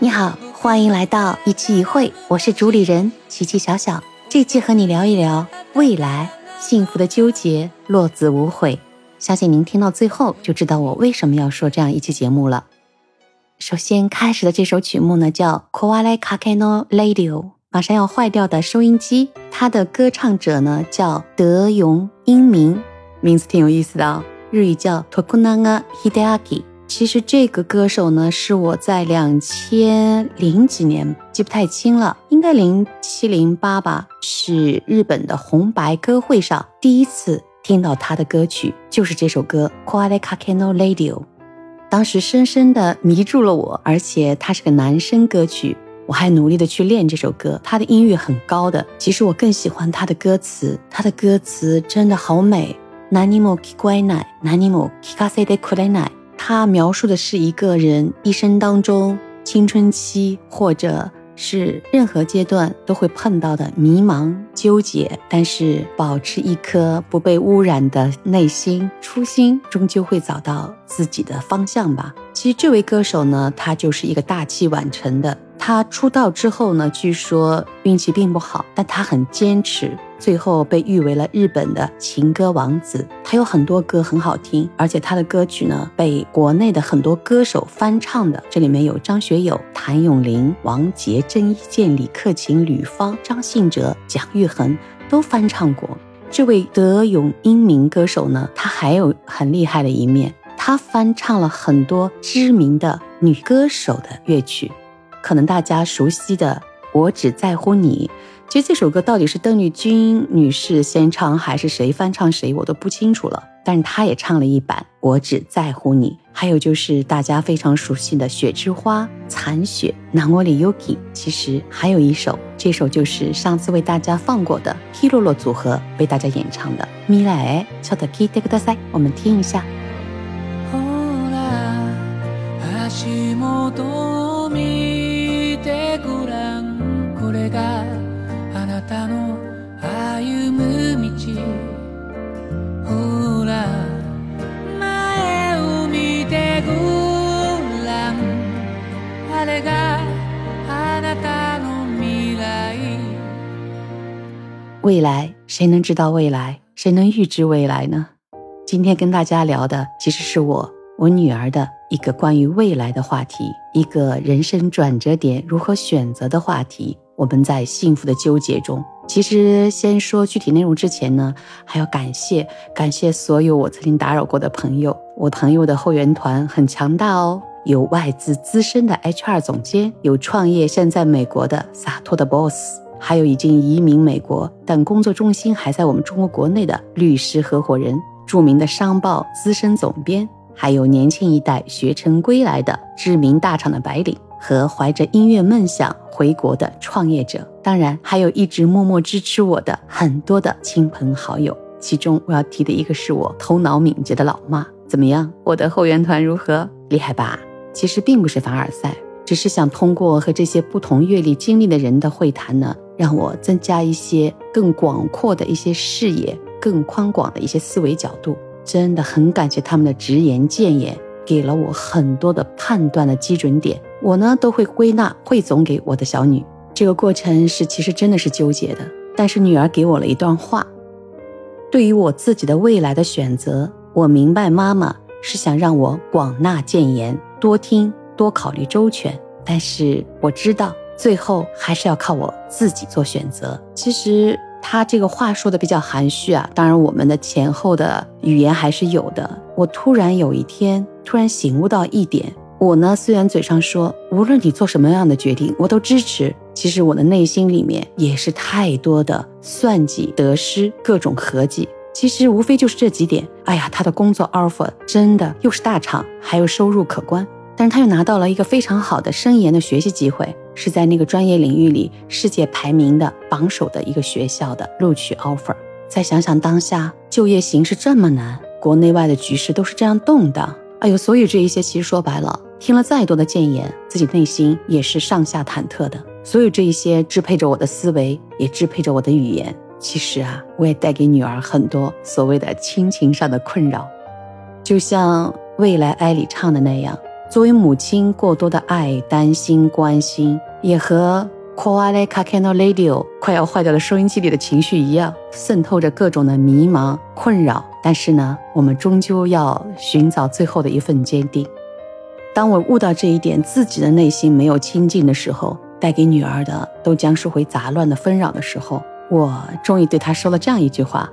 你好，欢迎来到一期一会，我是主理人琪琪小小。这期和你聊一聊未来幸福的纠结，落子无悔。相信您听到最后就知道我为什么要说这样一期节目了。首先开始的这首曲目呢，叫《Koala Kakeno Radio》，马上要坏掉的收音机。它的歌唱者呢叫德永英明，名字挺有意思的哦，日语叫 Tokunaga Hideaki。其实这个歌手呢，是我在两千零几年记不太清了，应该零七零八吧，是日本的红白歌会上第一次听到他的歌曲，就是这首歌《Koala Kakeno Radio》。当时深深的迷住了我，而且它是个男声歌曲，我还努力的去练这首歌。他的音域很高的，其实我更喜欢他的歌词，他的歌词真的好美。何も聞こえない、何も聞かせてくれない。 他描述的是一个人一生当中青春期或者。是任何阶段都会碰到的迷茫、纠结，但是保持一颗不被污染的内心，初心终究会找到自己的方向吧。其实这位歌手呢，他就是一个大器晚成的。他出道之后呢，据说运气并不好，但他很坚持，最后被誉为了日本的情歌王子。他有很多歌很好听，而且他的歌曲呢，被国内的很多歌手翻唱的。这里面有张学友、谭咏麟、王杰、郑伊健、李克勤、吕方、张信哲、蒋玉菡都翻唱过。这位德永英明歌手呢，他还有很厉害的一面，他翻唱了很多知名的女歌手的乐曲。可能大家熟悉的《我只在乎你》，其实这首歌到底是邓丽君女士先唱还是谁翻唱谁，我都不清楚了。但是她也唱了一版《我只在乎你》。还有就是大家非常熟悉的《雪之花》《残雪》《南 a Yuki》，其实还有一首，这首就是上次为大家放过的 Kiroro 组合为大家演唱的《米莱乔的 Kite ください》，我们听一下。 未来，谁能知道未来？谁能预知未来呢？今天跟大家聊的，其实是我我女儿的一个关于未来的话题，一个人生转折点如何选择的话题。我们在幸福的纠结中，其实先说具体内容之前呢，还要感谢感谢所有我曾经打扰过的朋友。我朋友的后援团很强大哦，有外资资深的 HR 总监，有创业现在美国的洒脱的 boss，还有已经移民美国但工作重心还在我们中国国内的律师合伙人，著名的商报资深总编，还有年轻一代学成归来的知名大厂的白领。和怀着音乐梦想回国的创业者，当然还有一直默默支持我的很多的亲朋好友。其中我要提的一个是我头脑敏捷的老妈。怎么样，我的后援团如何？厉害吧？其实并不是凡尔赛，只是想通过和这些不同阅历经历的人的会谈呢，让我增加一些更广阔的一些视野，更宽广的一些思维角度。真的很感谢他们的直言谏言。给了我很多的判断的基准点，我呢都会归纳汇总给我的小女。这个过程是其实真的是纠结的，但是女儿给我了一段话：对于我自己的未来的选择，我明白妈妈是想让我广纳谏言，多听多考虑周全。但是我知道最后还是要靠我自己做选择。其实。他这个话说的比较含蓄啊，当然我们的前后的语言还是有的。我突然有一天突然醒悟到一点，我呢虽然嘴上说无论你做什么样的决定我都支持，其实我的内心里面也是太多的算计、得失、各种合计。其实无非就是这几点。哎呀，他的工作 offer 真的又是大厂，还有收入可观。但是他又拿到了一个非常好的深研的学习机会，是在那个专业领域里世界排名的榜首的一个学校的录取 offer。再想想当下就业形势这么难，国内外的局势都是这样动荡，哎呦，所以这一些其实说白了，听了再多的谏言，自己内心也是上下忐忑的。所有这一些支配着我的思维，也支配着我的语言。其实啊，我也带给女儿很多所谓的亲情上的困扰，就像未来艾里唱的那样。作为母亲过多的爱、担心、关心，也和 Quale Cacano Radio 快要坏掉的收音机里的情绪一样，渗透着各种的迷茫、困扰。但是呢，我们终究要寻找最后的一份坚定。当我悟到这一点，自己的内心没有清净的时候，带给女儿的都将是会杂乱的纷扰的时候，我终于对她说了这样一句话：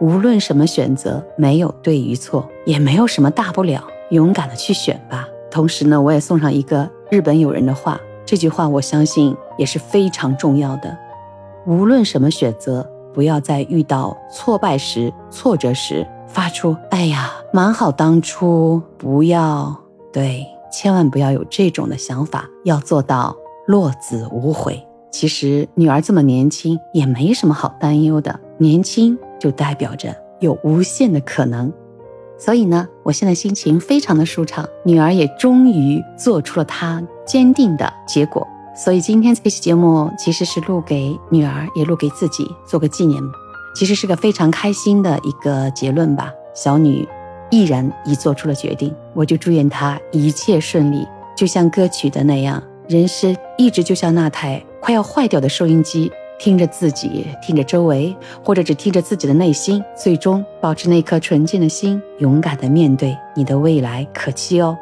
无论什么选择，没有对与错，也没有什么大不了，勇敢的去选吧。同时呢，我也送上一个日本友人的话，这句话我相信也是非常重要的。无论什么选择，不要在遇到挫败时、挫折时发出“哎呀，蛮好当初”，不要对。千万不要有这种的想法，要做到落子无悔。其实女儿这么年轻，也没什么好担忧的。年轻就代表着有无限的可能，所以呢，我现在心情非常的舒畅。女儿也终于做出了她坚定的结果。所以今天这期节目其实是录给女儿，也录给自己，做个纪念。其实是个非常开心的一个结论吧，小女。毅然已做出了决定，我就祝愿她一切顺利，就像歌曲的那样，人生一直就像那台快要坏掉的收音机，听着自己，听着周围，或者只听着自己的内心，最终保持那颗纯净的心，勇敢的面对你的未来，可期哦。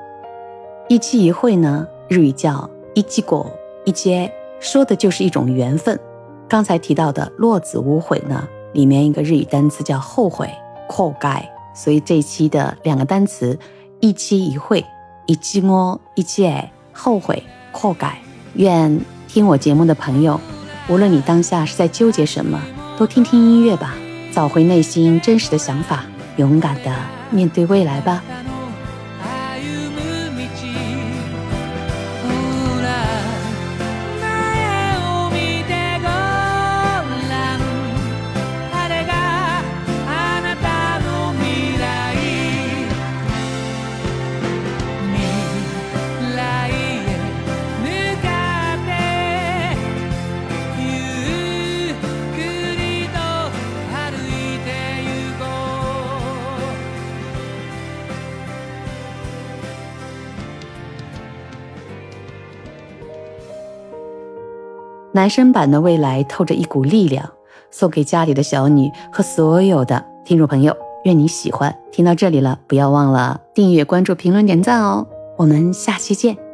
一期一会呢，日语叫一期果一期，说的就是一种缘分。刚才提到的落子无悔呢，里面一个日语单词叫后悔，后改。所以这一期的两个单词，一期一会，一期摸，一期，后悔，后改。愿听我节目的朋友，无论你当下是在纠结什么，都听听音乐吧，找回内心真实的想法，勇敢的面对未来吧。男生版的未来透着一股力量，送给家里的小女和所有的听众朋友，愿你喜欢。听到这里了，不要忘了订阅、关注、评论、点赞哦！我们下期见。